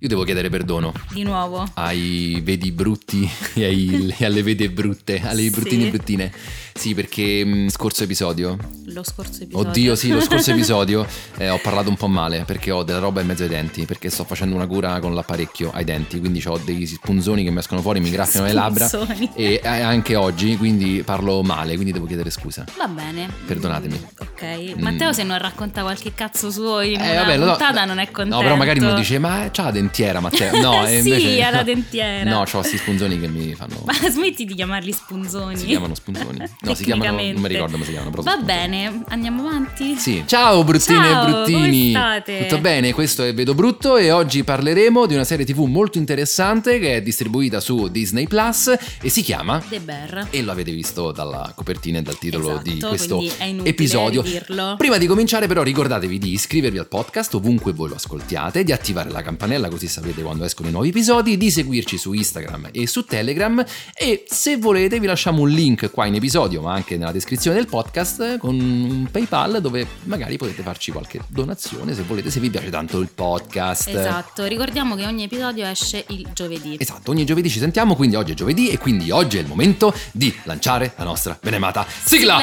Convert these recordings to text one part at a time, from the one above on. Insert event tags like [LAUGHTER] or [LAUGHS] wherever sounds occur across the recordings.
Io devo chiedere perdono Di nuovo. ai vedi brutti e, ai- alle vede brutte, alle Sì. bruttine bruttine. Sì, perché mh, scorso episodio, Lo scorso episodio. oddio sì, lo scorso [LAUGHS] episodio eh, ho parlato un po' male perché ho della roba in mezzo ai denti, perché sto facendo una cura con l'apparecchio ai denti, quindi ho dei spunzoni che mi escono fuori, mi graffiano le labbra e eh, anche oggi, quindi parlo male, quindi devo chiedere scusa. Va bene. Perdonatemi. Mm, Ok. Matteo se non racconta qualche cazzo suo in Eh, vabbè, puntata non è contento. No, però magari uno dice, ma c'ha la dentiera, Matteo. No, [LAUGHS] Sì, invece... ha la dentiera. No, ho questi spunzoni che mi fanno... Ma [LAUGHS] smetti di chiamarli spunzoni. Si chiamano spunzoni. No, si chiamano. Non mi ricordo come si chiamano. Va bene, andiamo avanti? Sì. Ciao bruttine Ciao, e bruttini. come state? Tutto bene? Questo è Vedo Brutto e oggi parleremo di una serie TV molto interessante che è distribuita su Disney Plus e si chiama The Bear. e lo avete visto dalla copertina e dal titolo Esatto, di questo episodio. ridirlo. Prima di cominciare però ricordatevi di iscrivervi al podcast ovunque voi lo ascoltiate, di attivare la campanella così sapete quando escono i nuovi episodi, di seguirci su Instagram e su Telegram e se volete vi lasciamo un link qua in episodio ma anche nella descrizione del podcast con un PayPal dove magari potete farci qualche donazione se volete, se vi piace tanto il podcast. Esatto, ricordiamo che ogni episodio esce il giovedì. Esatto, ogni giovedì ci sentiamo, quindi oggi è giovedì e quindi oggi è il momento di lanciare la nostra benemata sigla.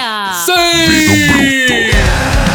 Sigla! Sì!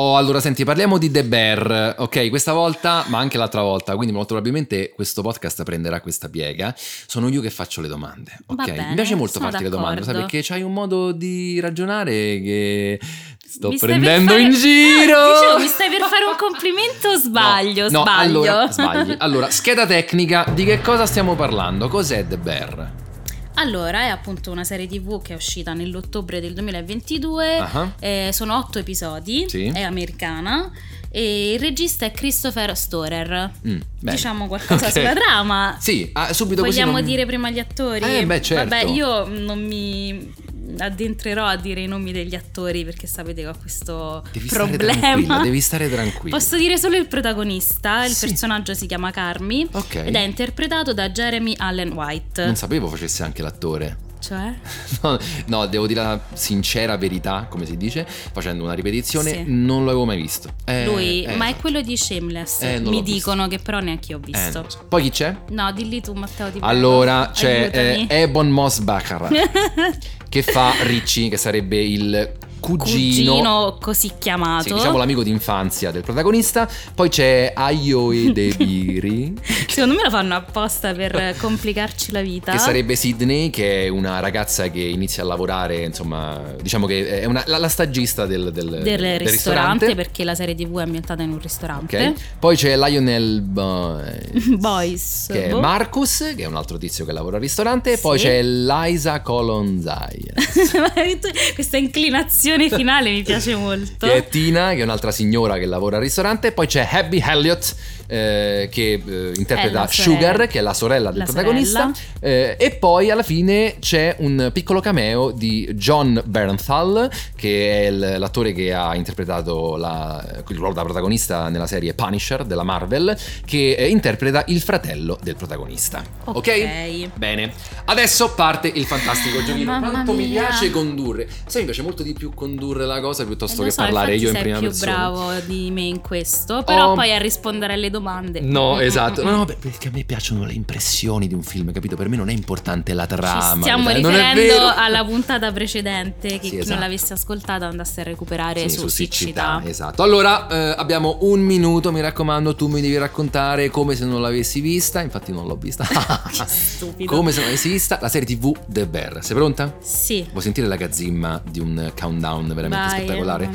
Oh, allora senti, parliamo di The Bear, ok? Questa volta, ma anche l'altra volta, quindi molto probabilmente questo podcast prenderà questa piega. Sono io che faccio le domande, ok? Bene, Mi piace molto farti le domande, sai? d'accordo. Perché c'hai un modo di ragionare che sto Mi prendendo fare- in giro. Ah, dicevo, mi stai per fare un [LAUGHS] complimento o sbaglio? No, no, sbaglio. allora, sbagli. Allora, scheda tecnica, di che cosa stiamo parlando? Cos'è The Bear? Allora, è appunto una serie tv che è uscita nell'ottobre del 2022. Ah. eh, sono otto episodi, Sì. è americana. E il regista è Christopher Storer. Mm. Diciamo qualcosa Ok. sulla trama. Sì, ah, subito così Vogliamo non- dire prima gli attori? Eh, beh, certo. Vabbè, io non mi addentrerò a dire i nomi degli attori perché sapete che ho questo Devi stare problema. tranquilla, [LAUGHS] devi stare tranquilla. Posso dire solo il protagonista, il Sì. personaggio si chiama Carmi Ok. ed è interpretato da Jeremy Allen White. Non sapevo facesse anche l'attore. Cioè? [LAUGHS] No, no, devo dire la sincera verità, come si dice, facendo una ripetizione, Sì. non l'avevo mai visto. Eh, Lui, eh, ma è quello di Shameless. Eh, Mi l'ho visto. dicono che però neanche io ho eh, visto. so. Poi chi c'è? No, dilli tu Matteo ti prego. Allora c'è Aiutami. eh, Ebon Moss Baccarat [LAUGHS] che fa Ricci, che sarebbe il cugino, Cugino così chiamato. sì, diciamo l'amico d'infanzia del protagonista. Poi c'è Ayo e Debiri, [LAUGHS] Secondo me lo fanno apposta per complicarci la vita. che sarebbe Sydney, che è una ragazza che inizia a lavorare, insomma, diciamo che è una- la, la stagista del, del- del, ristorante, perché la serie TV è ambientata in un ristorante. Ok. Poi c'è Lionel Boy, [LAUGHS] Boys. che è boh. Marcus, che è un altro tizio che lavora al ristorante. E poi Sì. c'è Liza Colonzai, [LAUGHS] Questa inclinazione finale mi piace molto. che è Tina, che è un'altra signora che lavora al ristorante. Poi c'è Abby Elliott, eh, che eh, interpreta sorella. Sugar, che è la sorella del La protagonista. Eh, e poi alla fine c'è un piccolo cameo di John Bernthal, che è il- l'attore che ha interpretato la, il ruolo da protagonista nella serie Punisher della Marvel, che eh, interpreta il fratello del protagonista. Ok? Ok. Bene. Adesso parte il fantastico giochino. Mamma Quanto mi mia. piace condurre. Sai, mi piace molto di più condurre la cosa piuttosto Eh, che so, parlare io in sei prima più persona. bravo di me in questo, però Oh. poi a rispondere alle domande. No, Mm, esatto. mm, No, mm. no, beh, perché a me piacciono le impressioni di un film, capito? Per me non è importante la trama. Ci stiamo riferendo alla puntata precedente che Sì, chi esatto. non l'avesse ascoltata andasse a recuperare Sì, su, siccità. Esatto. Allora, eh, abbiamo un minuto, mi raccomando, tu mi devi raccontare come se non l'avessi vista. Infatti non l'ho vista. [LAUGHS] [LAUGHS] Stupido. come se non l'avessi vista la serie TV The Bear. Sei pronta? Sì. Vuoi sentire la gazzimma di un countdown veramente Vai, spettacolare?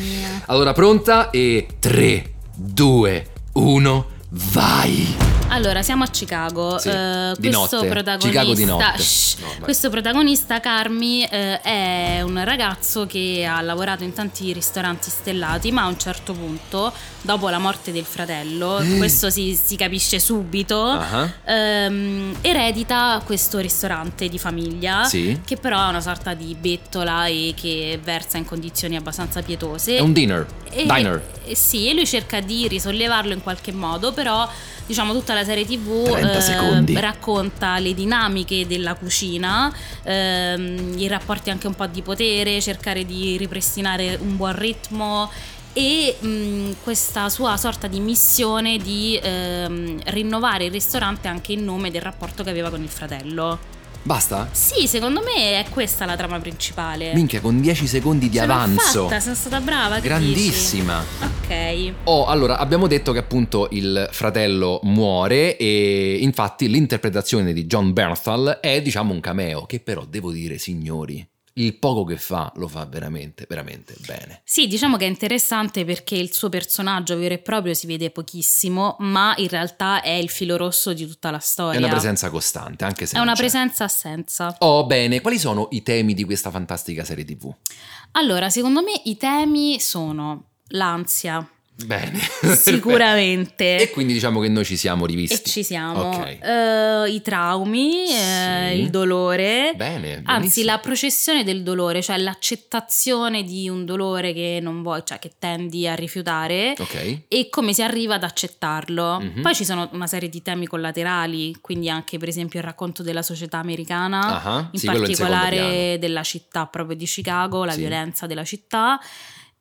Allora, pronta? E 3, 2, 1, vai! Allora, siamo a Chicago. Sì, Eh, di questo notte. protagonista, Chicago di notte. Shh. No, questo protagonista, Carmi, eh, è un ragazzo che ha lavorato in tanti ristoranti stellati, ma a un certo punto, dopo la morte del fratello, questo si, si capisce subito, Ah. ehm, eredita questo ristorante di famiglia, Sì. che però è una sorta di bettola e che versa in condizioni abbastanza pietose. È un dinner. E- Diner. e sì, e lui cerca di risollevarlo in qualche modo, però diciamo tutta la serie tv 30 eh, racconta le dinamiche della cucina, ehm, i rapporti anche un po' di potere, cercare di ripristinare un buon ritmo e mh, questa sua sorta di missione di ehm, rinnovare il ristorante anche in nome del rapporto che aveva con il fratello. Basta? Sì, secondo me è questa la trama principale. Minchia, con 10 secondi di Ce avanzo. fatta, sono stata brava. Grandissima. dici? Ok. Oh, allora, abbiamo detto che appunto il fratello muore e infatti l'interpretazione di John Bernthal è diciamo un cameo che però devo dire, signori, il poco che fa lo fa veramente, veramente bene. Sì, diciamo che è interessante perché il suo personaggio vero e proprio si vede pochissimo, ma in realtà è il filo rosso di tutta la storia. È una presenza costante, anche se È una c'è. presenza assenza. Oh, bene, quali sono i temi di questa fantastica serie TV? Allora, secondo me i temi sono l'ansia, Bene. [LAUGHS] sicuramente. e quindi diciamo che noi ci siamo rivisti. E ci siamo. Ok. Eh, I traumi, eh, Sì. il dolore. Bene, Anzi, benissimo. la processione del dolore, cioè l'accettazione di un dolore che non vuoi, cioè che tendi a rifiutare. Ok. E come si arriva ad accettarlo. Mhm. Poi ci sono una serie di temi collaterali, quindi anche per esempio il racconto della società americana, Ah, in sì, in particolare piano. della città proprio di Chicago, la Sì. violenza della città.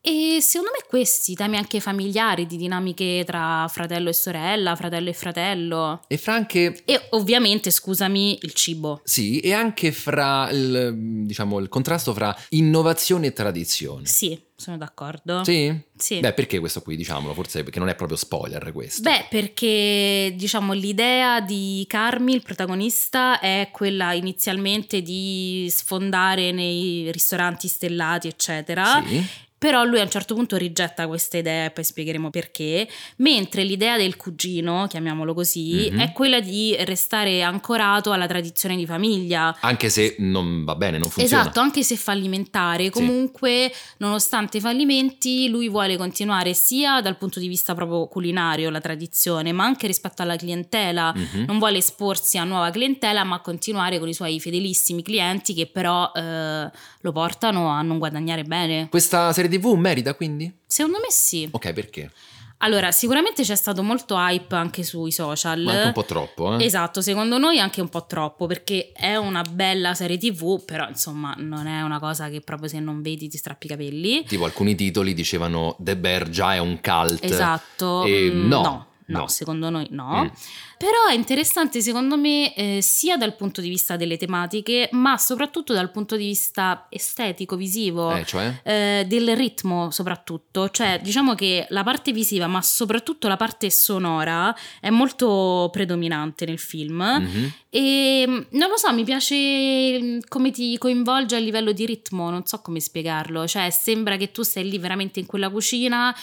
E secondo me questi temi anche familiari, di dinamiche tra fratello e sorella, fratello e fratello. E fra anche E ovviamente, scusami, il cibo. Sì, e anche fra il, diciamo, il contrasto fra innovazione e tradizione. Sì, sono d'accordo. Sì? Sì. Beh, perché questo qui, diciamolo, forse perché non è proprio spoiler questo. Beh, perché diciamo l'idea di Carmi, il protagonista, è quella inizialmente di sfondare nei ristoranti stellati, eccetera. Sì. Però lui a un certo punto rigetta questa idea e poi spiegheremo perché, mentre l'idea del cugino, chiamiamolo così, Mhm. è quella di restare ancorato alla tradizione di famiglia. Anche se non va bene, non funziona. Esatto, anche se fallimentare, comunque nonostante i fallimenti lui vuole continuare sia dal punto di vista proprio culinario, la tradizione, ma anche rispetto alla clientela. Mhm. Non vuole esporsi a nuova clientela, ma continuare con i suoi fedelissimi clienti che però eh, lo portano a non guadagnare bene. Questa serie TV merita quindi? Secondo me sì. Ok, perché? Allora, sicuramente c'è stato molto hype anche sui social. Ma anche un po' troppo, eh? Esatto, secondo noi anche un po' troppo perché è una bella serie TV, però insomma non è una cosa che proprio se non vedi ti strappi i capelli. Tipo alcuni titoli dicevano The Bear già è un cult. Esatto. E mm, no, no, no, no. secondo noi no. Mm. Però è interessante secondo me eh, sia dal punto di vista delle tematiche, ma soprattutto dal punto di vista estetico, visivo. Eh, cioè? eh, del ritmo soprattutto, cioè diciamo che la parte visiva ma soprattutto la parte sonora è molto predominante nel film Mhm. e mm, non lo so, mi piace mm, come ti coinvolge a livello di ritmo, non so come spiegarlo, cioè sembra che tu sei lì veramente in quella cucina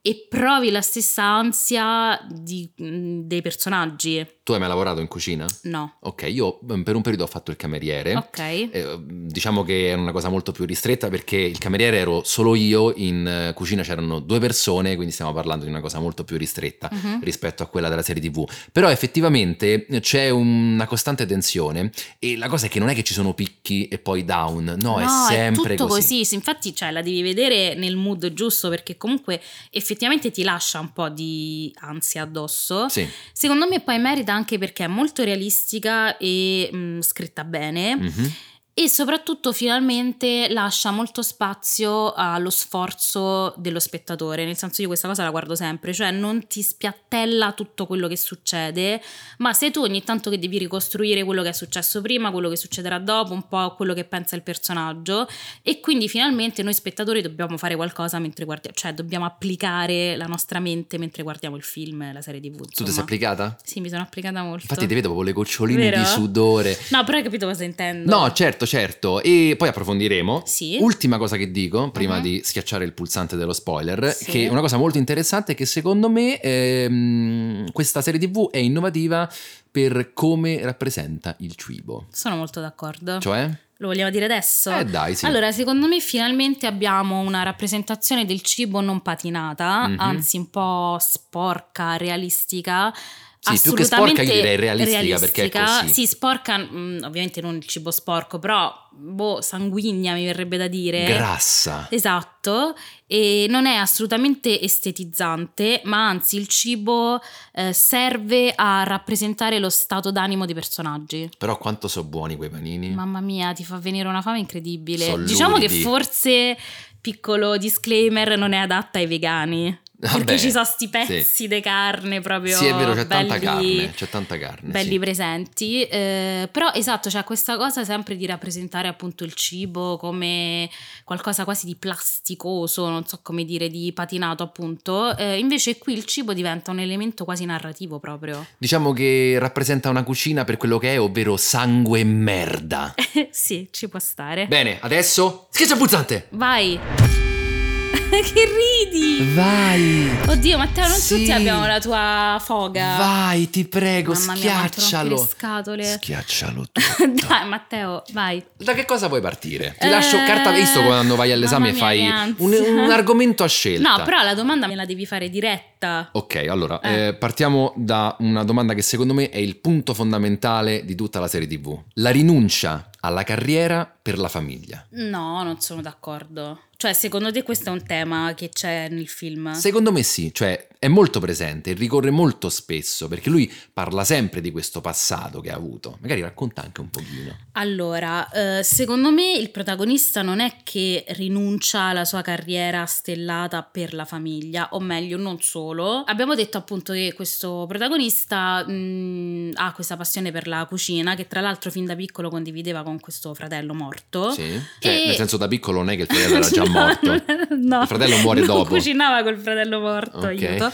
e provi la stessa ansia di- mm, dei personaggi. Tu hai mai lavorato in cucina? No. Ok, io mm, per un periodo ho fatto il cameriere. Ok. Eh, diciamo che era una cosa molto più ristretta perché il cameriere ero solo io, in eh, cucina c'erano due persone, quindi stiamo parlando di una cosa molto più ristretta Mhm. rispetto a quella della serie TV. Però effettivamente c'è una costante tensione e la cosa è che non è che ci sono picchi e poi down, no, è sempre tutto così. così. Sì, Infatti, cioè, la devi vedere nel mood giusto perché comunque effettivamente ti lascia un po' di ansia addosso. Sì. Secondo me poi merita anche perché è molto realistica e mh, scritta bene Mhm. E soprattutto finalmente lascia molto spazio allo sforzo dello spettatore, nel senso io questa cosa la guardo sempre, cioè non ti spiattella tutto quello che succede, ma sei tu ogni tanto che devi ricostruire quello che è successo prima, quello che succederà dopo, un po' quello che pensa il personaggio e quindi finalmente noi spettatori dobbiamo fare qualcosa mentre guardiamo, cioè dobbiamo applicare la nostra mente mentre guardiamo il film, la serie TV. Tu ti insomma. sei applicata? Sì, mi sono applicata molto. Infatti ti vedo proprio le goccioline Vero? di sudore. No, però hai capito cosa intendo. No, certo, certo. E poi approfondiremo. Sì. Ultima cosa che dico, prima Mhm. di schiacciare il pulsante dello spoiler, Sì. che una cosa molto interessante è che secondo me ehm, questa serie TV è innovativa per come rappresenta il cibo. Sono molto d'accordo. Cioè? Lo vogliamo dire adesso? Eh dai, sì. Allora, secondo me finalmente abbiamo una rappresentazione del cibo non patinata, Mhm. anzi un po' sporca, realistica. Sì, più che sporca io direi realistica, perché è così. Sì, sporca, mm, ovviamente non il cibo sporco, però boh, sanguigna mi verrebbe da dire. Grassa. Esatto, e non è assolutamente estetizzante, ma anzi il cibo eh, serve a rappresentare lo stato d'animo dei personaggi. Però quanto sono buoni quei panini. Mamma mia, ti fa venire una fame incredibile. Sono diciamo luridi. che forse, piccolo disclaimer, non è adatta ai vegani. Vabbè, perché ci sono sti sì. pezzi di carne proprio Sì, è vero, c'è belli, tanta carne, c'è tanta carne. belli sì. presenti. eh, però esatto, c'è questa cosa sempre di rappresentare appunto il cibo come qualcosa quasi di plasticoso, non so come dire, di patinato appunto. Eh, invece qui il cibo diventa un elemento quasi narrativo proprio. Diciamo che rappresenta una cucina per quello che è, ovvero sangue e merda. [LAUGHS] sì, ci può stare. Bene, adesso schiaccia pulsante. Vai! Che ridi! Vai. Oddio, Matteo, non Sì. tutti abbiamo la tua foga. Vai, ti prego, Mamma mia, schiaccialo. le scatole. Schiaccialo [LAUGHS] tu. Dai, Matteo, vai. Da che cosa vuoi partire? Ti Eh, lascio carta visto quando vai all'esame e fai mia, un, un argomento a scelta. No, però la domanda me la devi fare diretta. Ok, allora Eh. eh, partiamo da una domanda che secondo me è il punto fondamentale di tutta la serie TV. La rinuncia alla carriera per la famiglia. No, non sono d'accordo. Cioè, secondo te questo è un tema che c'è nel film? Secondo me sì, cioè è molto presente, ricorre molto spesso perché lui parla sempre di questo passato che ha avuto. Magari racconta anche un pochino. Allora, eh, secondo me il protagonista non è che rinuncia alla sua carriera stellata per la famiglia, o meglio, non solo. Abbiamo detto appunto che questo protagonista mh, ha questa passione per la cucina, che tra l'altro fin da piccolo condivideva con questo fratello morto. Sì? Cioè, E- nel senso da piccolo non è che il fratello era già [LAUGHS] morto. [LAUGHS] no, Il fratello muore [LAUGHS] dopo. cucinava col fratello morto, Ok. aiuto.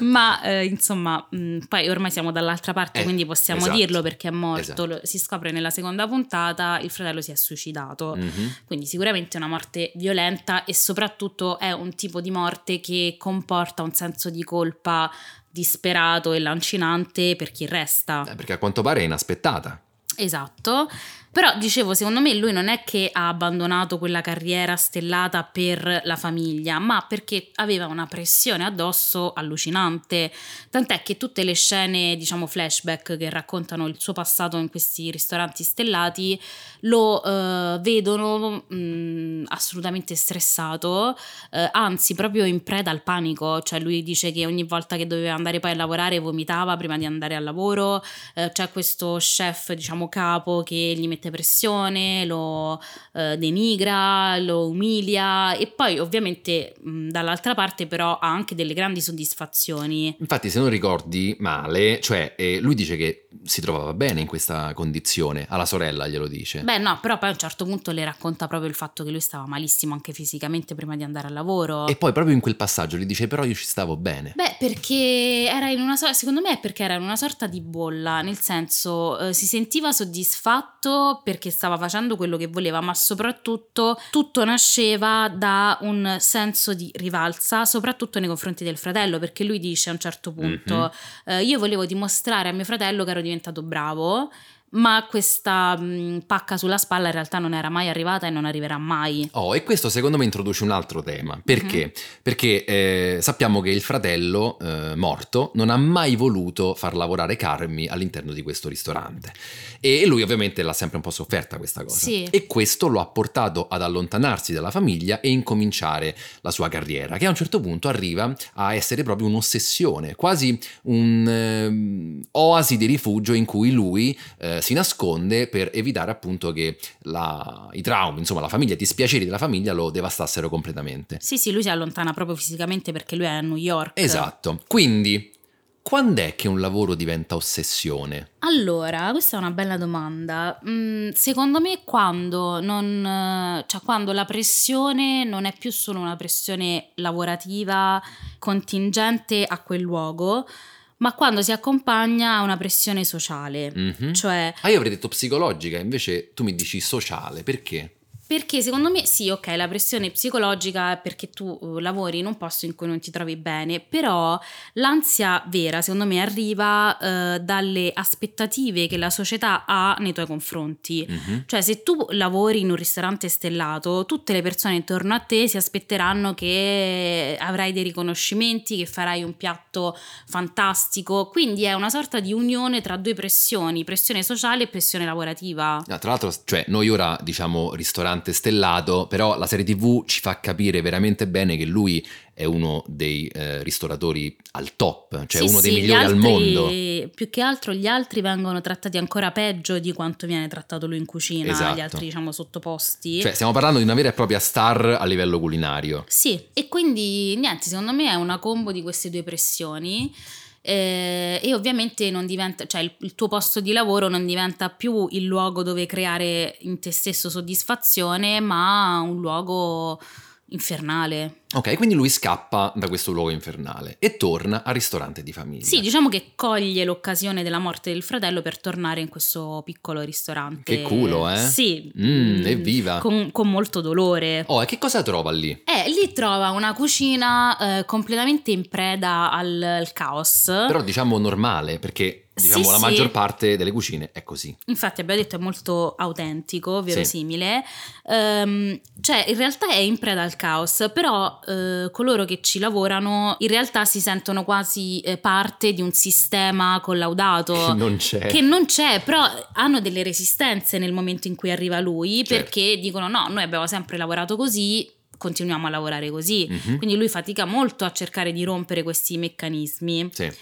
[LAUGHS] Ma eh, insomma, mh, poi ormai siamo dall'altra parte, Eh, quindi possiamo esatto. dirlo perché è morto. Esatto. Lo- si scopre nella seconda puntata, il fratello si è suicidato. Mhm. Quindi sicuramente è una morte violenta e soprattutto è un tipo di morte che comporta un senso di colpa disperato e lancinante per chi resta. Eh, perché a quanto pare è inaspettata. Esatto. Però dicevo, secondo me lui non è che ha abbandonato quella carriera stellata per la famiglia, ma perché aveva una pressione addosso allucinante. Tant'è che tutte le scene, diciamo, flashback che raccontano il suo passato in questi ristoranti stellati lo eh, vedono mh, assolutamente stressato, eh, anzi proprio in preda al panico. Cioè lui dice che ogni volta che doveva andare poi a lavorare vomitava prima di andare al lavoro, eh, c'è questo chef, diciamo, capo che gli mette pressione, lo eh, denigra, lo umilia e poi ovviamente mh, dall'altra parte però ha anche delle grandi soddisfazioni. Infatti, se non ricordi male, cioè eh, lui dice che si trovava bene in questa condizione, alla sorella glielo dice. Beh no, però poi a un certo punto le racconta proprio il fatto che lui stava malissimo anche fisicamente prima di andare al lavoro. E poi proprio in quel passaggio gli dice però io ci stavo bene. Beh, perché era in una sorta, secondo me è perché era in una sorta di bolla, nel senso eh, si sentiva soddisfatto perché stava facendo quello che voleva, ma soprattutto tutto nasceva da un senso di rivalsa, soprattutto nei confronti del fratello, perché lui dice a un certo punto, eh, io volevo dimostrare a mio fratello che ero diventato bravo. Ma questa mh, pacca sulla spalla in realtà non era mai arrivata e non arriverà mai. Oh, e questo secondo me introduce un altro tema. Perché? Mhm. Perché eh, sappiamo che il fratello eh, morto non ha mai voluto far lavorare Carmi all'interno di questo ristorante. E lui ovviamente l'ha sempre un po' sofferta questa cosa. Sì. E questo lo ha portato ad allontanarsi dalla famiglia e incominciare la sua carriera, che a un certo punto arriva a essere proprio un'ossessione, quasi un ehm, oasi di rifugio in cui lui eh, si nasconde per evitare appunto che la- i traumi, insomma la famiglia, i dispiaceri della famiglia lo devastassero completamente. Sì, sì, lui si allontana proprio fisicamente perché lui è a New York. Esatto. Quindi, quando è che un lavoro diventa ossessione? Allora, questa è una bella domanda. Mm, secondo me quando, non, cioè quando la pressione non è più solo una pressione lavorativa contingente a quel luogo, ma quando si accompagna a una pressione sociale, Mhm. cioè Ah, io avrei detto psicologica, invece tu mi dici sociale, perché? Perché secondo me sì, ok, la pressione psicologica è perché tu eh, lavori in un posto in cui non ti trovi bene, però l'ansia vera secondo me arriva eh, dalle aspettative che la società ha nei tuoi confronti. Mhm. Cioè se tu lavori in un ristorante stellato, tutte le persone intorno a te si aspetteranno che avrai dei riconoscimenti, che farai un piatto fantastico, quindi è una sorta di unione tra due pressioni, pressione sociale e pressione lavorativa. Ah, tra l'altro, cioè, noi ora diciamo ristorante stellato, però la serie TV ci fa capire veramente bene che lui è uno dei eh, ristoratori al top, cioè Sì, uno dei sì, migliori al altri- mondo. Più che altro gli altri vengono trattati ancora peggio di quanto viene trattato lui in cucina, Esatto. gli altri diciamo sottoposti. Cioè, stiamo parlando di una vera e propria star a livello culinario. Sì, e quindi niente, secondo me è una combo di queste due pressioni. Eh, e ovviamente diventa, cioè il, il tuo posto di lavoro non diventa più il luogo dove creare in te stesso soddisfazione, ma un luogo infernale. Ok, quindi lui scappa da questo luogo infernale e torna al ristorante di famiglia. Sì, diciamo che coglie l'occasione della morte del fratello per tornare in questo piccolo ristorante. Che culo, eh? Sì. Mm, evviva. Con, con molto dolore. Oh, e che cosa trova lì? Eh, lì trova una cucina eh, completamente in preda al, al caos. Però diciamo normale, perché diciamo Sì, la sì. maggior parte delle cucine è così. Infatti abbiamo detto è molto autentico, verosimile. Ehm, cioè in realtà è in preda al caos, però eh, coloro che ci lavorano in realtà si sentono quasi eh, parte di un sistema collaudato. Che [LAUGHS] non c'è. Che non c'è, però hanno delle resistenze nel momento in cui arriva lui Certo. perché dicono no, noi abbiamo sempre lavorato così, continuiamo a lavorare così. Mhm. Quindi lui fatica molto a cercare di rompere questi meccanismi. Sì.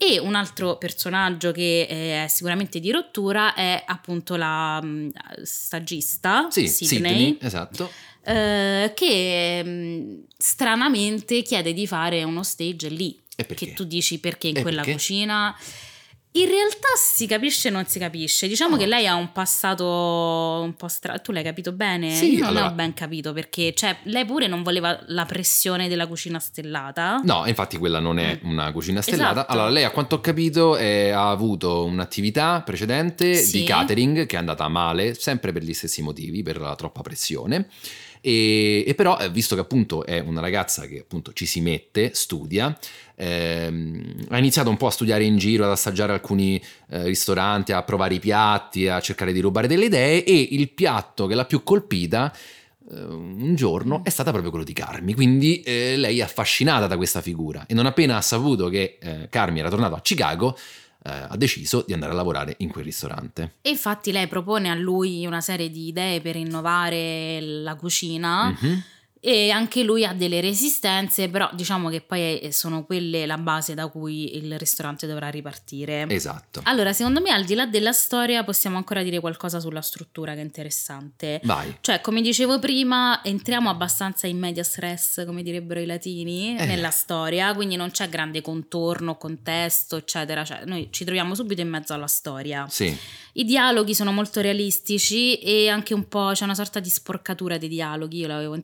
E un altro personaggio che eh, è sicuramente di rottura è appunto la mh, stagista Sì, Sydney, Sydney, esatto. eh, che mh, stranamente chiede di fare uno stage lì. Perché? Che tu dici perché in E quella perché? cucina. In realtà si capisce e non si capisce. Diciamo No. che lei ha un passato un po' strano. Tu l'hai capito bene? Sì, Io non allora- ho ben capito perché, cioè, lei pure non voleva la pressione della cucina stellata. No, infatti quella non è Mm. una cucina stellata. Esatto. Allora, lei a quanto ho capito eh, ha avuto un'attività precedente Sì. di catering che è andata male, sempre per gli stessi motivi, per la troppa pressione. E, e però, eh, visto che appunto è una ragazza che appunto ci si mette, studia, ehm, ha iniziato un po' a studiare in giro, ad assaggiare alcuni eh, ristoranti, a provare i piatti, a cercare di rubare delle idee e il piatto che l'ha più colpita eh, un giorno è stata proprio quello di Carmi, quindi eh, lei è affascinata da questa figura e non appena ha saputo che eh, Carmi era tornato a Chicago ha deciso di andare a lavorare in quel ristorante. E infatti lei propone a lui una serie di idee per innovare la cucina Mhm. E anche lui ha delle resistenze, però diciamo che poi eh, sono quelle la base da cui il ristorante dovrà ripartire. Esatto. Allora, secondo me al di là della storia possiamo ancora dire qualcosa sulla struttura che è interessante. Vai. Cioè, come dicevo prima, entriamo abbastanza in medias res, come direbbero i latini, Eh. nella storia, quindi non c'è grande contorno, contesto, eccetera. Cioè, noi ci troviamo subito in mezzo alla storia. Sì, I dialoghi sono molto realistici e anche un po' c'è una sorta di sporcatura dei dialoghi, io l'avevo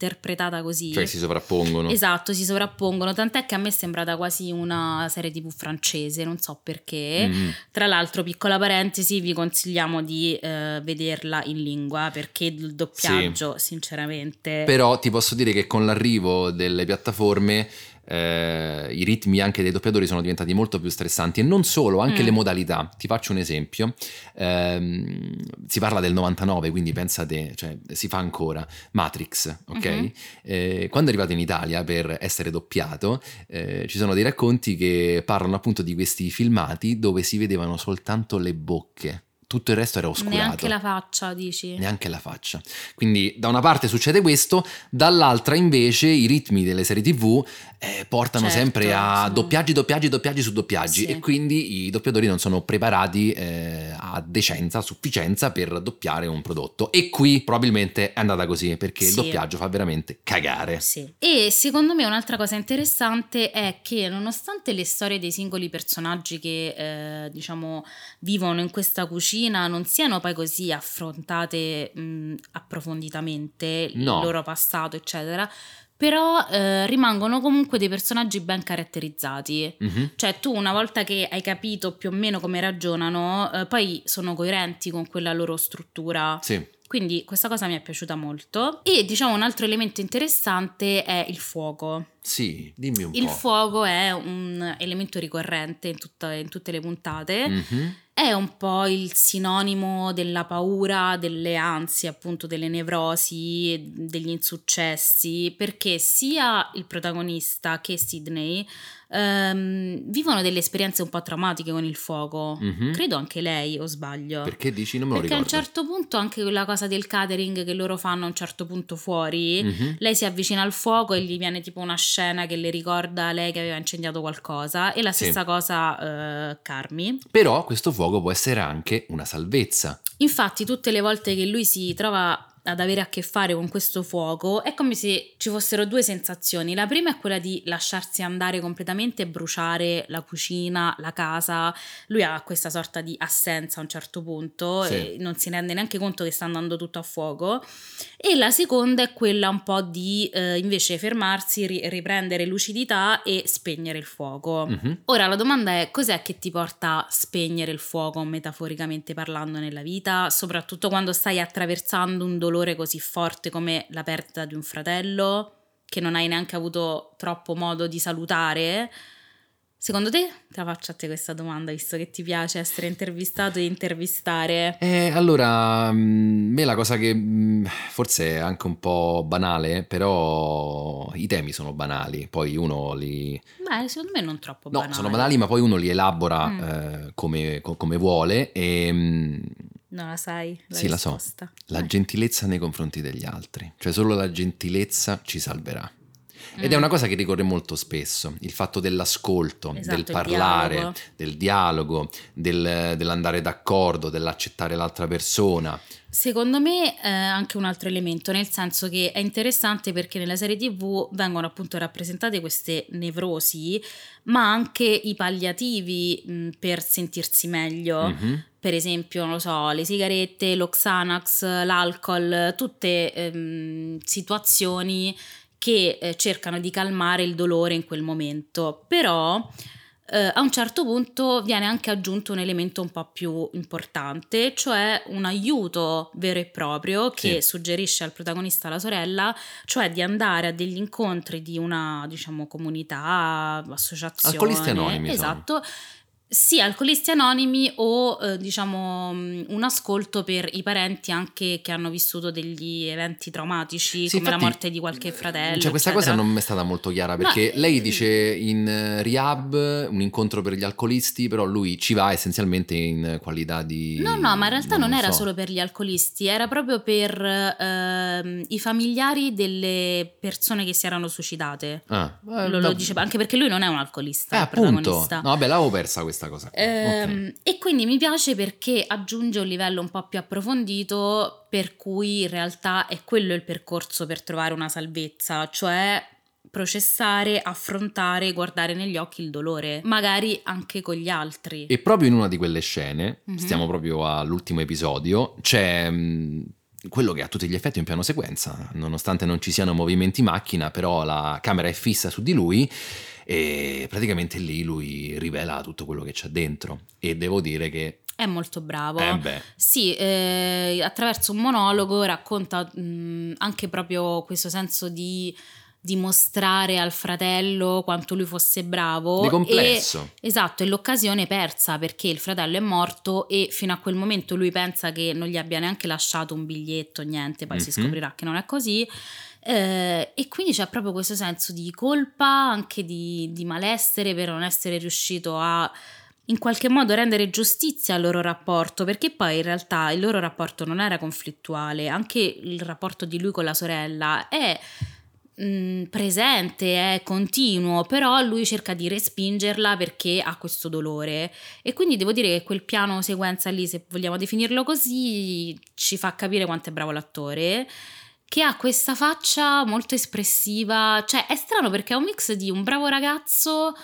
interpretata così. cioè si sovrappongono. Esatto, si sovrappongono, tant'è che a me è sembrata quasi una serie tv francese, non so perché. Mm. Tra l'altro, piccola parentesi, vi consigliamo di eh, vederla in lingua perché il doppiaggio, sinceramente... Però ti posso dire che con l'arrivo delle piattaforme eh, i ritmi anche dei doppiatori sono diventati molto più stressanti e non solo, anche Mm. le modalità. Ti faccio un esempio. Ehm, si parla del 99, quindi pensate, cioè, si fa ancora. Matrix, ok? Mhm. Eh, quando è arrivato in Italia per essere doppiato, eh, ci sono dei racconti che parlano appunto di questi filmati dove si vedevano soltanto le bocche. Tutto il resto era oscurato Neanche la faccia, dici? neanche la faccia. Quindi da una parte succede questo, dall'altra invece i ritmi delle serie tv eh, portano Certo, sempre a sono- doppiaggi, doppiaggi, doppiaggi su doppiaggi Sì. e quindi i doppiatori non sono preparati eh, a decenza, a sufficienza per doppiare un prodotto. E qui probabilmente è andata così perché il Sì. doppiaggio fa veramente cagare. Sì. E secondo me un'altra cosa interessante è che nonostante le storie dei singoli personaggi che eh, diciamo vivono in questa cucina non siano poi così affrontate mh, approfonditamente, No. il loro passato, eccetera, però eh, rimangono comunque dei personaggi ben caratterizzati. Mhm. Cioè, tu una volta che hai capito più o meno come ragionano, eh, poi sono coerenti con quella loro struttura. Sì. Quindi questa cosa mi è piaciuta molto. E diciamo un altro elemento interessante è il fuoco. Sì, dimmi un Il po'. fuoco è un elemento ricorrente in, tutta- in tutte le puntate. Mhm. È un po' il sinonimo della paura, delle ansie, appunto delle nevrosi, degli insuccessi, perché sia il protagonista che Sidney ehm, vivono delle esperienze un po' traumatiche con il fuoco. Mhm. Credo anche lei, o sbaglio. Perché dici? Non me lo Perché a un ricordo. certo punto anche quella cosa del catering che loro fanno a un certo punto fuori, Mhm. lei si avvicina al fuoco e gli viene tipo una scena che le ricorda lei che aveva incendiato qualcosa e la Sì. stessa cosa eh, Carmi. Però questo fuoco può essere anche una salvezza. Infatti tutte le volte che lui si trova ad avere a che fare con questo fuoco è come se ci fossero due sensazioni. La prima è quella di lasciarsi andare completamente e bruciare la cucina, la casa. Lui ha questa sorta di assenza a un certo punto Sì. e non si rende neanche conto che sta andando tutto a fuoco. E la seconda è quella un po' di eh, invece fermarsi, ri- riprendere lucidità e spegnere il fuoco. Mhm. Ora la domanda è cos'è che ti porta a spegnere il fuoco metaforicamente parlando nella vita, soprattutto quando stai attraversando un dolore così forte come la perdita di un fratello che non hai neanche avuto troppo modo di salutare? Secondo te, te la faccio a te questa domanda, visto che ti piace essere intervistato e intervistare. Eh, allora, me la cosa che mh, forse è anche un po' banale, però i temi sono banali, poi uno li... Beh, secondo me non troppo No, banale. sono banali, ma poi uno li elabora Mm. eh, come, co- come vuole e mh, Non la sai? La Sì, la so. risposta? la Eh. gentilezza nei confronti degli altri, cioè solo la gentilezza ci salverà. Ed è Mm. una cosa che ricorre molto spesso, il fatto dell'ascolto, Esatto, del parlare, dialogo. del dialogo, del- dell'andare d'accordo, dell'accettare l'altra persona. Secondo me è anche un altro elemento, nel senso che è interessante perché nella serie TV vengono appunto rappresentate queste nevrosi, ma anche i palliativi mh, per sentirsi meglio. Mhm. Per esempio, non lo so, le sigarette, lo Xanax, l'alcol, tutte ehm, situazioni che eh, cercano di calmare il dolore in quel momento. Però eh, a un certo punto viene anche aggiunto un elemento un po' più importante, cioè un aiuto vero e proprio che Sì. suggerisce al protagonista, alla sorella, cioè di andare a degli incontri di una, diciamo, comunità, associazione. Alcolisti anonimi sono. Sì, alcolisti anonimi o eh, diciamo mh, un ascolto per i parenti anche che hanno vissuto degli eventi traumatici Sì, come la infatti, morte di qualche fratello. Cioè, questa eccetera. cosa non mi è stata molto chiara perché lei dice in eh, rehab un incontro per gli alcolisti, però lui ci va essenzialmente in qualità di. No, no, ma in realtà non, era so. solo per gli alcolisti, era proprio per ehm, i familiari delle persone che si erano suicidate. Ah, eh, Lo, lo va- diceva, anche perché lui non è un alcolista, Eh, appunto. No, vabbè, l'avevo persa questa cosa. qua. Ehm, Ok. E quindi mi piace perché aggiunge un livello un po' più approfondito, per cui in realtà è quello il percorso per trovare una salvezza, cioè processare, affrontare, guardare negli occhi il dolore, magari anche con gli altri. E proprio in una di quelle scene, Mhm. stiamo proprio all'ultimo episodio, c'è mh, quello che a tutti gli effetti è un piano sequenza, nonostante non ci siano movimenti macchina, però la camera è fissa su di lui e praticamente lì lui rivela tutto quello che c'è dentro. E devo dire che... È molto bravo. Eh Sì, eh, attraverso un monologo racconta mh, anche proprio questo senso di dimostrare al fratello quanto lui fosse bravo. di e- complesso. Esatto, è l'occasione persa perché il fratello è morto e fino a quel momento lui pensa che non gli abbia neanche lasciato un biglietto, niente, poi si Mhm. scoprirà che non è così. Eh, e quindi c'è proprio questo senso di colpa, anche di, di malessere per non essere riuscito a in qualche modo rendere giustizia al loro rapporto, perché poi in realtà il loro rapporto non era conflittuale, anche il rapporto di lui con la sorella è mh, presente, è continuo, però lui cerca di respingerla perché ha questo dolore e quindi devo dire che quel piano sequenza lì, se vogliamo definirlo così, ci fa capire quanto è bravo l'attore che ha questa faccia molto espressiva, cioè è strano perché è un mix di un bravo ragazzo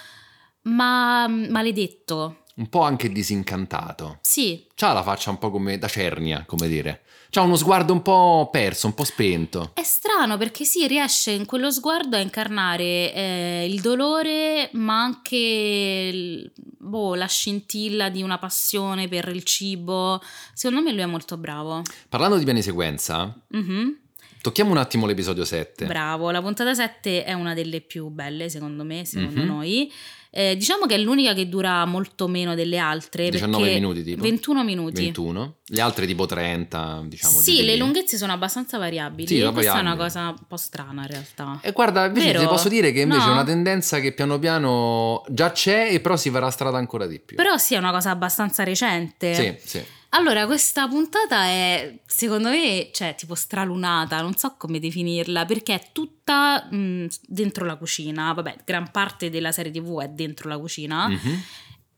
ma maledetto. un po' anche disincantato. Sì, C'ha la faccia un po' come da cernia, come dire. C'ha uno sguardo un po' perso, un po' spento. È strano perché sì, riesce in quello sguardo a incarnare eh, il dolore, ma anche boh, la scintilla di una passione per il cibo. Secondo me lui è molto bravo. Parlando di piani sequenza, Mhm, tocchiamo un attimo l'episodio 7. Bravo, la puntata 7 è una delle più belle secondo me, secondo Mhm. noi. Eh, diciamo che è l'unica che dura molto meno delle altre. 19 perché minuti, tipo? 21 minuti. 21. Le altre tipo 30, diciamo. Sì, le lì. lunghezze sono abbastanza variabili. Sì, Questa è una variabili. cosa un po' strana in realtà. E guarda, invece Vero? ti posso dire che invece No? è una tendenza che piano piano già c'è e però si farà strada ancora di più. Però sì, è una cosa abbastanza recente. Sì, sì. Allora, questa puntata è, secondo me, cioè, tipo stralunata, non so come definirla, perché è tutta mh, dentro la cucina. Vabbè, gran parte della serie TV è dentro la cucina. Mhm.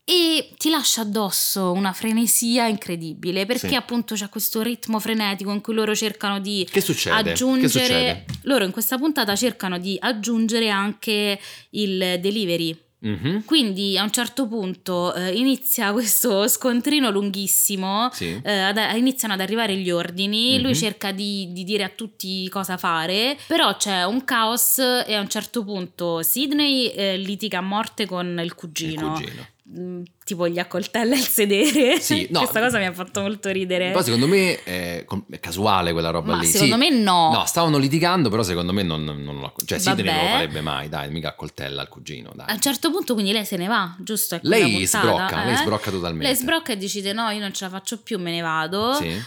E ti lascia addosso una frenesia incredibile, perché Sì. appunto c'è questo ritmo frenetico in cui loro cercano di Che succede? Che aggiungere... succede? Loro in questa puntata cercano di aggiungere anche il delivery. Mhm. Quindi a un certo punto eh, inizia [LAUGHS] questo scontrino lunghissimo, Sì. eh, ad- iniziano ad arrivare gli ordini, lui Mhm. cerca di, di dire a tutti cosa fare, però c'è un caos e a un certo punto Sidney eh, litiga a morte con il Il cugino. Tipo gli accoltella il sedere. [LAUGHS] Sì, no. Questa cosa mi ha fatto molto ridere. Poi secondo me è, è casuale quella roba Ma lì. secondo Sì. me no. No, stavano litigando, però secondo me non, non lo... Cioè Sidney non lo farebbe mai, dai, mica accoltella al cugino, dai. A un certo punto quindi lei se ne va, giusto? È Lei puntata, sbrocca, lei eh? sbrocca totalmente. Lei sbrocca e decide no, io non ce la faccio più, me ne vado. Sì. Eh,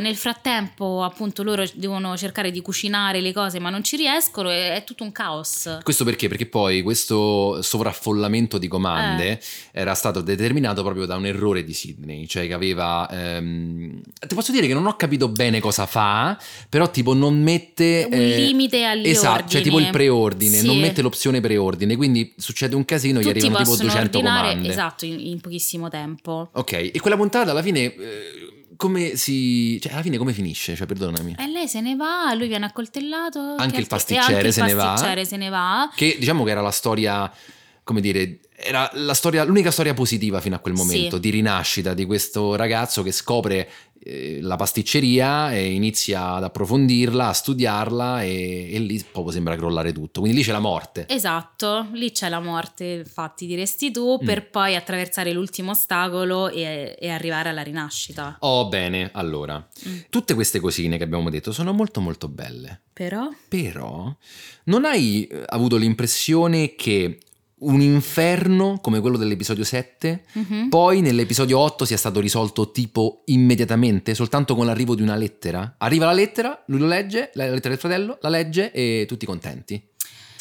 nel frattempo appunto loro devono cercare di cucinare le cose ma non ci riescono e è tutto un caos. Questo perché? Perché poi questo sovraffollamento di comande Eh. era stato determinato proprio da un errore di Sidney, cioè che aveva... ehm, Ti posso dire che non ho capito bene cosa fa, però tipo non mette... Un limite agli Esatto, cioè tipo il preordine, Sì. non mette l'opzione preordine, quindi succede un casino, gli Tutti arrivano tipo possono 200 ordinare comande. esatto in, in pochissimo tempo. Ok, e quella puntata alla fine... eh, come si... cioè alla fine come finisce? Cioè perdonami. E lei se ne va, lui viene accoltellato. Anche che- il pasticcere anche il se ne va. pasticcere se ne va. Che diciamo che era la storia, come dire, era la storia, l'unica storia positiva fino a quel momento Sì. di rinascita di questo ragazzo che scopre eh, la pasticceria e inizia ad approfondirla, a studiarla e, e lì proprio sembra crollare tutto. Quindi lì c'è la morte. Esatto, lì c'è la morte, infatti, diresti tu, Mm. per poi attraversare l'ultimo ostacolo e, e arrivare alla rinascita. Oh bene, allora, Mm. tutte queste cosine che abbiamo detto sono molto molto belle. Però Però non hai eh, avuto l'impressione che un inferno come quello dell'episodio 7 Mhm. poi nell'episodio 8 sia stato risolto tipo immediatamente, soltanto con l'arrivo di una lettera? Arriva la lettera, lui lo legge, la lettera del fratello, la legge e tutti contenti.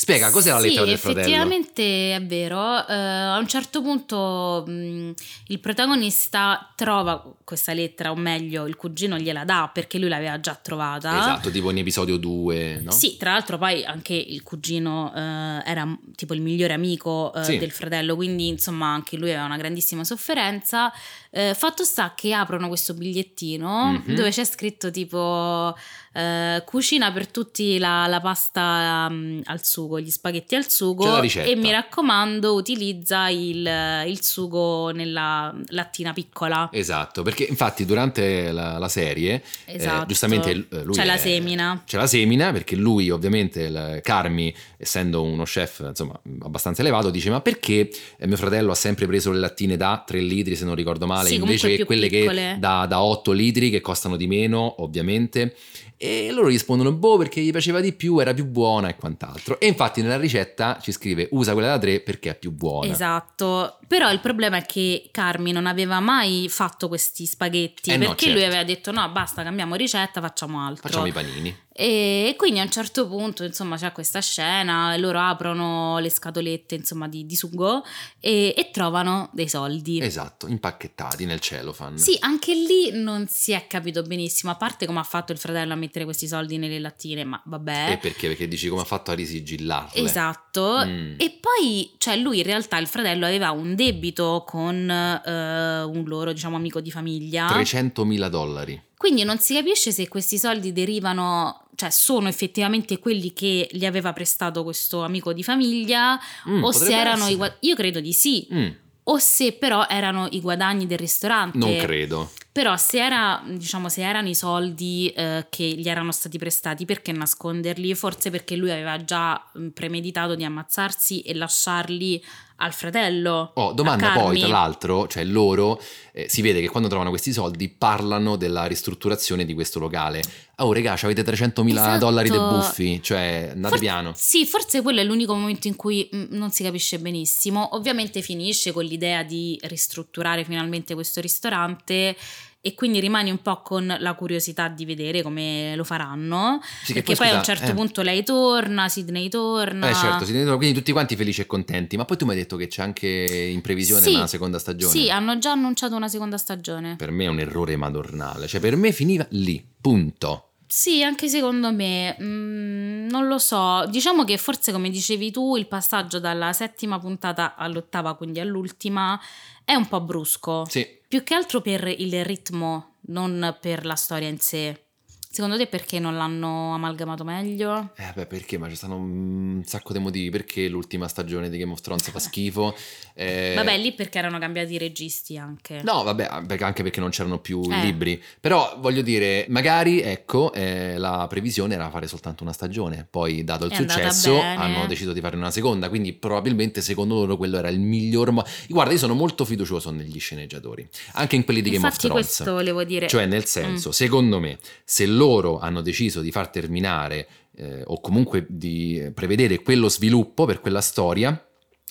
Spiega, cos'è la lettera sì, del fratello? effettivamente è vero. Eh, a un certo punto mh, il protagonista trova questa lettera, o meglio, il cugino gliela dà perché lui l'aveva già trovata. Esatto, tipo in episodio 2, no? Sì, tra l'altro poi anche il cugino eh, era tipo il migliore amico eh, Sì. del fratello, quindi insomma anche lui aveva una grandissima sofferenza. Eh, fatto sta che aprono questo bigliettino Mhm. dove c'è scritto tipo eh, cucina per tutti la, la pasta mm, al sugo, gli spaghetti al sugo la e mi raccomando utilizza il, il sugo nella lattina piccola. Esatto, perché infatti durante la, la serie, eh, Esatto. giustamente eh, lui C'è la è- semina. C'è la semina perché lui ovviamente, il Carmi, essendo uno chef insomma abbastanza elevato, dice ma perché eh, mio fratello ha sempre preso le lattine da 3 litri se non ricordo male, Sì, comunque invece che quelle piccole. che da, da 8 litri che costano di meno ovviamente. E loro rispondono, boh, perché gli piaceva di più, era più buona e quant'altro. E infatti nella ricetta ci scrive, usa quella da 3 perché è più buona. Esatto, però il problema è che Carmi non aveva mai fatto questi spaghetti Eh no, perché certo. lui aveva detto no basta cambiamo ricetta facciamo altro Facciamo i panini. E quindi a un certo punto insomma c'è questa scena loro aprono le scatolette insomma di, di sugo e, e trovano dei soldi Esatto, impacchettati nel cellophane. sì, anche lì non si è capito benissimo, a parte come ha fatto il fratello a mettere questi soldi nelle lattine, ma vabbè. E perché? Perché dici come ha fatto a risigillarle. Esatto. Mm. E poi, cioè, lui in realtà, il fratello, aveva un debito con eh, un loro, diciamo, amico di famiglia. 300.000 dollari. Quindi non si capisce se questi soldi derivano, cioè, sono effettivamente quelli che gli aveva prestato questo amico di famiglia Mm, o se erano essere. i. gua- Io credo di sì. Mm. o se però erano i guadagni del ristorante. Non credo. Però se, era, diciamo, se erano i soldi eh, che gli erano stati prestati, perché nasconderli? Forse perché lui aveva già mm, premeditato di ammazzarsi e lasciarli al fratello. Oh, domanda poi, tra l'altro, cioè loro, eh, si vede che quando trovano questi soldi parlano della ristrutturazione di questo locale. Oh, regà, avete 300 mila Esatto. dollari dei buffi, cioè andate For- piano. Sì, forse quello è l'unico momento in cui mm, non si capisce benissimo. Ovviamente finisce con l'idea di ristrutturare finalmente questo ristorante e quindi rimani un po' con la curiosità di vedere come lo faranno. Sì, perché poi, a un scusa, certo eh, punto lei torna, Sidney torna. Eh certo, si vedono quindi tutti quanti felici e contenti, ma poi tu mi hai detto che c'è anche in previsione Sì, una seconda stagione. Sì, hanno già annunciato una seconda stagione. Per me è un errore madornale, cioè per me finiva lì, punto. Sì, anche secondo me, mm, non lo so, diciamo che forse come dicevi tu il passaggio dalla settima puntata all'ottava, quindi all'ultima, è un po' brusco, Sì, più che altro per il ritmo, non per la storia in sé. Secondo te perché non l'hanno amalgamato meglio? Eh beh, perché? Ma ci stanno un sacco di motivi. Perché l'ultima stagione di Game of Thrones fa schifo? [LAUGHS] Eh, Vabbè, lì perché erano cambiati i registi anche. No, vabbè, anche perché non c'erano più Eh. libri. Però voglio dire, magari, ecco, eh, la previsione era fare soltanto una stagione. Poi, dato il È successo, hanno deciso di fare una seconda. Quindi, probabilmente, secondo loro, quello era il miglior modo. Guarda, io sono molto fiducioso negli sceneggiatori, anche in quelli di Game Infatti of Thrones. questo volevo dire. Cioè, nel senso, secondo me, se loro hanno deciso di far terminare eh, o comunque di prevedere quello sviluppo per quella storia,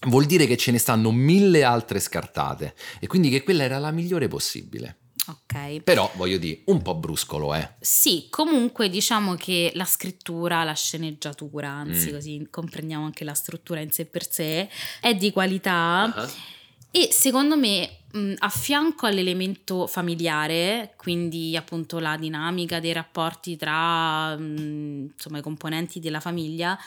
vuol dire che ce ne stanno mille altre scartate e quindi che quella era la migliore possibile. Ok. Però, voglio dire, un po' bruscolo, eh. Sì, comunque diciamo che la scrittura, la sceneggiatura, anzi Mm. così comprendiamo anche la struttura in sé per sé, è di qualità Ah. e secondo me a fianco all'elemento familiare, quindi appunto la dinamica dei rapporti tra mh, insomma, i componenti della famiglia,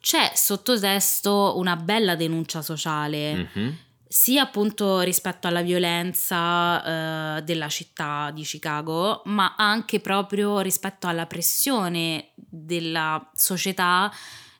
c'è sottotesto una bella denuncia sociale Mhm. sia appunto rispetto alla violenza eh, della città di Chicago, ma anche proprio rispetto alla pressione della società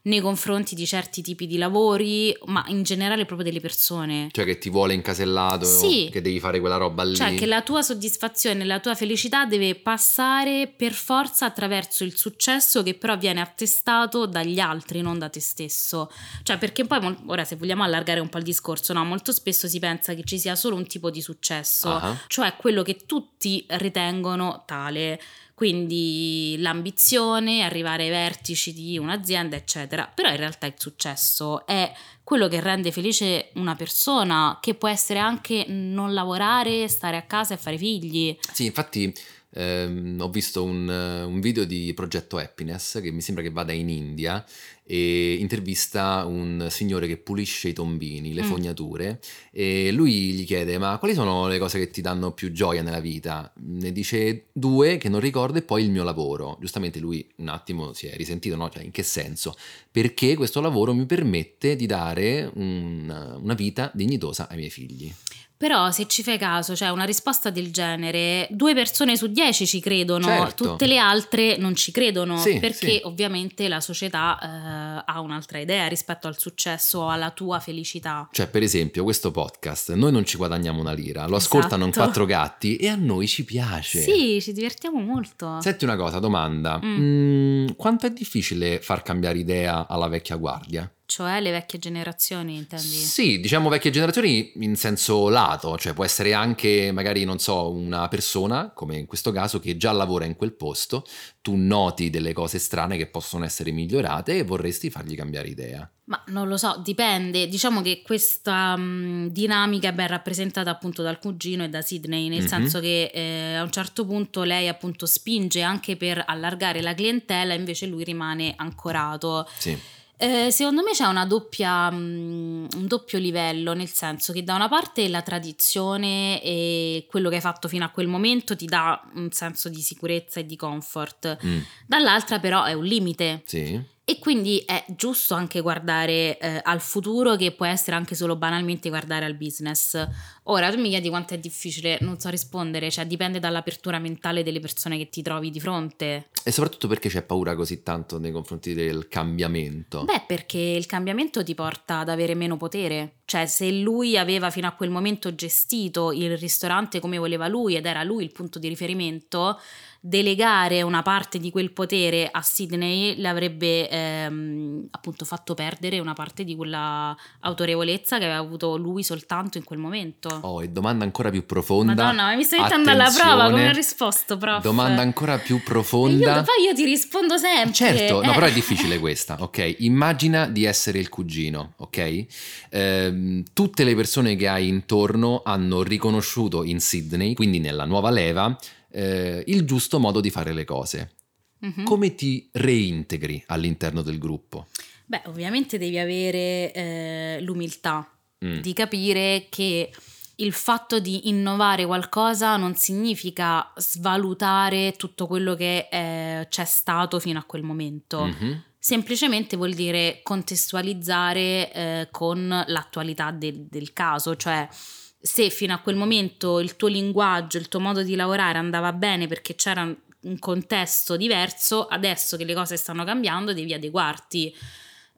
nei confronti di certi tipi di lavori, ma in generale proprio delle persone. Cioè che ti vuole incasellato, Sì. che devi fare quella roba lì. Cioè che la tua soddisfazione, la tua felicità deve passare per forza attraverso il successo che però viene attestato dagli altri, non da te stesso. Cioè perché poi, ora se vogliamo allargare un po' il discorso, no? molto spesso si pensa che ci sia solo un tipo di successo, Ah. cioè quello che tutti ritengono tale. Quindi l'ambizione, arrivare ai vertici di un'azienda, eccetera. Però in realtà il successo è quello che rende felice una persona, che può essere anche non lavorare, stare a casa e fare figli. Sì, infatti ehm, ho visto un, un video di Progetto Happiness che mi sembra che vada in India e intervista un signore che pulisce i tombini, le Mm. fognature e lui gli chiede ma quali sono le cose che ti danno più gioia nella vita? Ne dice due che non ricordo e poi il mio lavoro. Giustamente lui un attimo si è risentito, no? Cioè in che senso? Perché questo lavoro mi permette di dare un- una vita dignitosa ai miei figli. Però se ci fai caso, cioè una risposta del genere, due persone su dieci ci credono, Certo. tutte le altre non ci credono, Sì, perché sì. ovviamente la società eh, ha un'altra idea rispetto al successo o alla tua felicità. Cioè, per esempio, questo podcast, noi non ci guadagniamo una lira, lo ascoltano in Esatto. quattro gatti e a noi ci piace. Sì, ci divertiamo molto. Senti una cosa, domanda. Mm. Mm, quanto è difficile far cambiare idea alla vecchia guardia? Cioè le vecchie generazioni, intendi? Sì, diciamo vecchie generazioni in senso lato, cioè può essere anche magari, non so, una persona, come in questo caso, che già lavora in quel posto, tu noti delle cose strane che possono essere migliorate e vorresti fargli cambiare idea. Ma non lo so, dipende. Diciamo che questa mh, dinamica è ben rappresentata appunto dal cugino e da Sidney, nel Mhm. senso che eh, a un certo punto lei appunto spinge anche per allargare la clientela, invece lui rimane ancorato. Sì. Eh, secondo me c'è una doppia, mh, un doppio livello, nel senso che da una parte la tradizione e quello che hai fatto fino a quel momento ti dà un senso di sicurezza e di comfort, Mm, dall'altra però è un limite. sì. E quindi è giusto anche guardare eh, al futuro, che può essere anche solo banalmente guardare al business. Ora, tu mi chiedi quanto è difficile, non so rispondere, cioè dipende dall'apertura mentale delle persone che ti trovi di fronte. E soprattutto perché c'è paura così tanto nei confronti del cambiamento. Beh, perché il cambiamento ti porta ad avere meno potere. Cioè, se lui aveva fino a quel momento gestito il ristorante come voleva lui ed era lui il punto di riferimento, delegare una parte di quel potere a Sidney le avrebbe ehm, appunto fatto perdere una parte di quella autorevolezza che aveva avuto lui soltanto in quel momento. Oh, e domanda ancora più profonda. Madonna, ma mi stai mettendo alla prova come ho risposto, prof. Domanda ancora più profonda. Io, poi io ti rispondo sempre. Certo, no, eh. però è [LAUGHS] difficile questa, ok? Immagina di essere il cugino, ok? Ehm, tutte le persone che hai intorno hanno riconosciuto in Sydney, quindi nella nuova leva, eh, il giusto modo di fare le cose. Mhm. Come ti reintegri all'interno del gruppo? Beh, ovviamente devi avere eh, l'umiltà Mm. di capire che il fatto di innovare qualcosa non significa svalutare tutto quello che eh, c'è stato fino a quel momento. Mhm. Semplicemente vuol dire contestualizzare eh, con l'attualità del, del caso, cioè se fino a quel momento il tuo linguaggio, il tuo modo di lavorare andava bene perché c'era un- contesto diverso, adesso che le cose stanno cambiando devi adeguarti.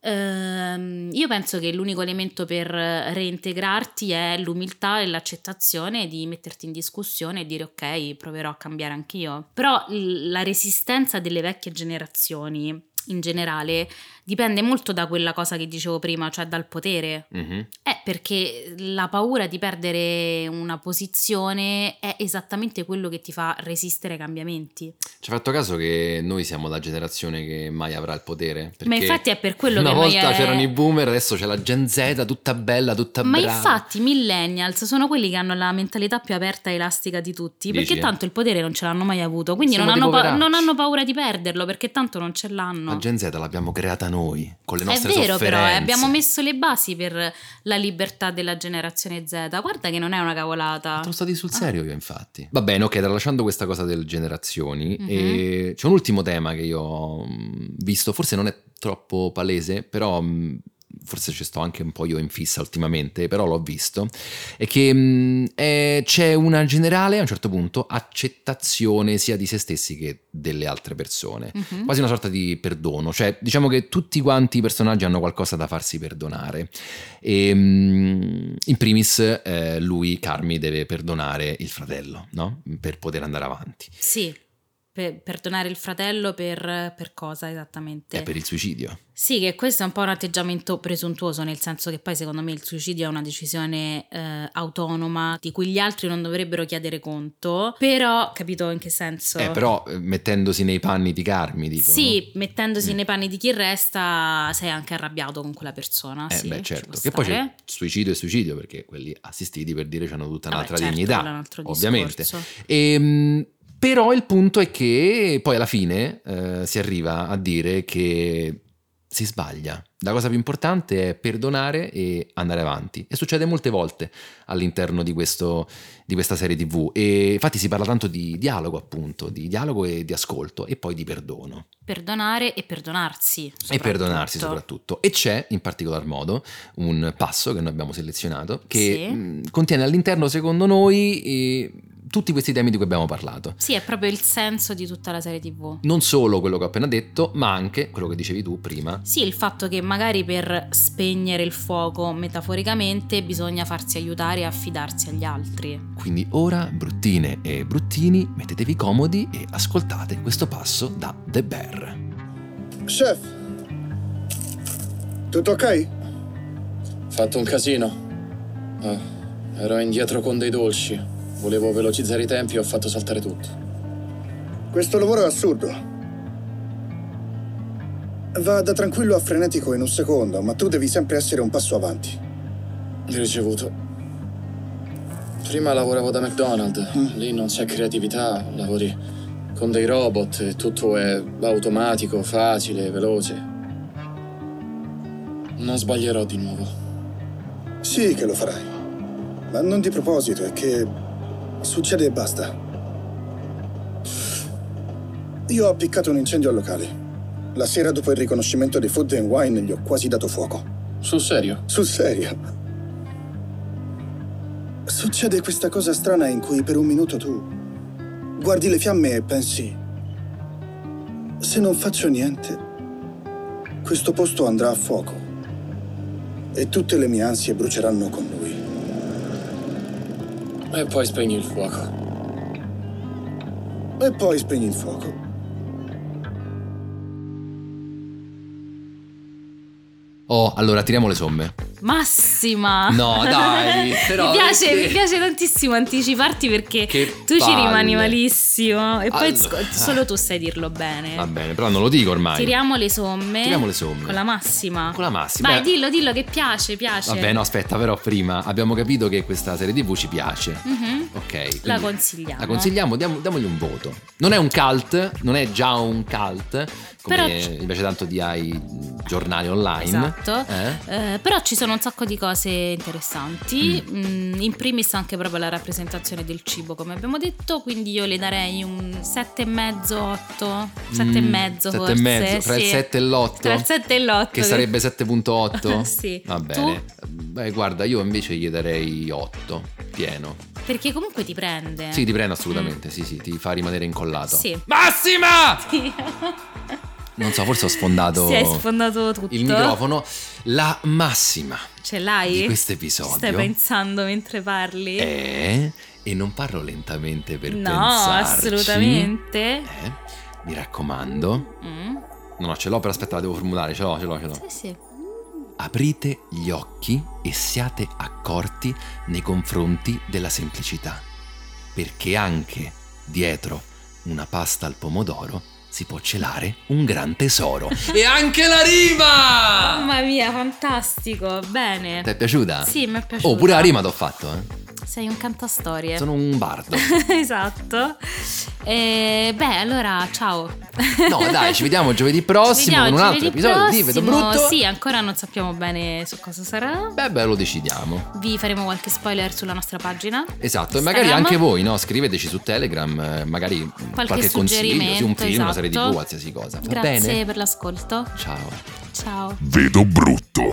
Ehm, io penso che l'unico elemento per reintegrarti è l'umiltà e l'accettazione di metterti in discussione e dire ok, proverò a cambiare anch'io. Però la resistenza delle vecchie generazioni in generale dipende molto da quella cosa che dicevo prima, cioè dal potere. Mhm. Eh, perché la paura di perdere una posizione è esattamente quello che ti fa resistere ai cambiamenti. Ci hai fatto caso che noi siamo la generazione che mai avrà il potere? Ma infatti è per quello una che noi volta è- c'erano i boomer, adesso c'è la Gen Z tutta bella, tutta Ma brava. infatti i millennials sono quelli che hanno la mentalità più aperta e elastica di tutti, Dici? perché tanto il potere non ce l'hanno mai avuto, quindi non hanno, pa- non hanno paura di perderlo, perché tanto non ce l'hanno. La Gen Z l'abbiamo creata noi, con le È nostre vero però, eh, sofferenze. abbiamo messo le basi per la libertà della generazione Z, guarda che non è una cavolata. Lo stati Ah. sul serio io infatti. Va bene, ok, tralasciando questa cosa delle generazioni, Mhm. e c'è un ultimo tema che io ho mh, visto, forse non è troppo palese, però mh, forse ci sto anche un po' io in fissa ultimamente, però l'ho visto, è che mh, è- c'è una generale, a un certo punto, accettazione sia di se stessi che delle altre persone. Mhm. Quasi una sorta di perdono, cioè diciamo che tutti quanti i personaggi hanno qualcosa da farsi perdonare. E, mm, in primis eh, lui, Carmi, deve perdonare il fratello, no? Per poter andare avanti. Sì, per perdonare il fratello per, per cosa esattamente? È per il suicidio. Sì, che questo è un po' un atteggiamento presuntuoso, nel senso che poi secondo me il suicidio è una decisione eh, autonoma di cui gli altri non dovrebbero chiedere conto, però capito in che senso? Eh, però eh, mettendosi nei panni di Carmi, dico. Sì, mettendosi Mm. nei panni di chi resta, sei anche arrabbiato con quella persona. no? Eh, sì, beh, certo. Che poi c'è suicidio e suicidio, perché quelli assistiti per dire hanno tutta Vabbè, un'altra certo, dignità. un altro ovviamente. discorso. Però il punto è che poi alla fine eh, si arriva a dire che si sbaglia. La cosa più importante è perdonare e andare avanti. E succede molte volte all'interno di, questo, di questa serie TV. E infatti si parla tanto di dialogo, appunto, di dialogo e di ascolto e poi di perdono. Perdonare e perdonarsi. E perdonarsi soprattutto. E c'è in particolar modo un passo che noi abbiamo selezionato che Sì. mh, contiene all'interno, secondo noi, eh, tutti questi temi di cui abbiamo parlato. Sì, è proprio il senso di tutta la serie TV. Non solo quello che ho appena detto, ma anche quello che dicevi tu prima. Sì, il fatto che magari per spegnere il fuoco metaforicamente bisogna farsi aiutare e affidarsi agli altri. Quindi ora, bruttine e bruttini, mettetevi comodi e ascoltate questo passo da The Bear. Chef, tutto ok? Fatto un casino. Ah, ero indietro con dei dolci. Volevo velocizzare i tempi e ho fatto saltare tutto. Questo lavoro è assurdo. Va da tranquillo a frenetico in un secondo, ma tu devi sempre essere un passo avanti. Ricevuto. Prima lavoravo da McDonald's. Lì non c'è creatività, lavori con dei robot e tutto è automatico, facile, veloce. Non sbaglierò di nuovo. Sì che lo farai. Ma non di proposito, è che succede e basta. Io ho appiccato un incendio al locale. La sera dopo il riconoscimento dei Food and Wine gli ho quasi dato fuoco. Sul serio? Sul serio. Succede questa cosa strana in cui per un minuto tu guardi le fiamme e pensi, se non faccio niente, questo posto andrà a fuoco. e tutte le mie ansie bruceranno con lui. E poi spegni il fuoco. E poi spegni il fuoco. Oh, allora tiriamo le somme. Massima! No, dai, [LAUGHS] però mi, piace, perché- mi piace tantissimo anticiparti perché Che tu ci palle. rimani malissimo e poi Allora. solo tu sai dirlo bene. Va bene, però non lo dico ormai. Tiriamo le somme. Tiriamo le somme. Con la massima. Con la massima. Vai, Beh. dillo, dillo che piace, piace. Vabbè, no, aspetta, però prima abbiamo capito che questa serie TV ci piace. Mhm. Ok. La consigliamo. La consigliamo, diamo- diamogli un voto. Non è un cult, non è già un cult, come Però- invece tanto di ai giornali online. Esatto. Eh? Eh, però ci sono un sacco di cose interessanti. Mm. Mm, in primis anche proprio la rappresentazione del cibo, come abbiamo detto. Quindi io le darei un 7,5, 8, 7,5 Mm, forse. sette e mezzo, tra il sì. 7 e l'8? Tra il 7 e l'8. Che sarebbe 7.8? [LAUGHS] Sì. Va Tu? bene. Beh, guarda, io invece gli darei 8, pieno. Perché comunque ti prende. Sì, ti prendo assolutamente, sì, sì, ti fa rimanere incollato. Mm. Sì. Massima! Sì. [LAUGHS] Non so, forse ho sfondato Si è sfondato tutto. il microfono. La massima Ce l'hai? di questo episodio Stai pensando mentre parli? è... E non parlo lentamente per no, pensarci. assolutamente. Eh, mi raccomando. Mm. No, no, ce l'ho, però aspetta, la devo formulare. Ce l'ho, ce l'ho, ce l'ho. Sì, sì. Aprite gli occhi e siate accorti nei confronti della semplicità, perché anche dietro una pasta al pomodoro si può celare un gran tesoro. e anche la rima! Mamma mia, fantastico. Bene. Ti è piaciuta? Sì, mi è piaciuta. Oh, pure la rima t'ho fatto, eh. Sei un cantastorie. Sono un bardo. [LAUGHS] esatto. E, beh, allora, ciao. No, dai, ci vediamo giovedì prossimo [LAUGHS] Ci vediamo con un altro episodio di Vedo. Brutto. Sì, ancora non sappiamo bene su cosa sarà. Beh, beh, lo decidiamo. Vi faremo qualche spoiler sulla nostra pagina. Esatto, e magari anche voi, no? Scriveteci su Telegram, eh, magari qualche, consiglio, sì, un film, una serie esatto. TV, qualsiasi cosa. Va Grazie bene? per l'ascolto. Ciao. Ciao. Vedo brutto.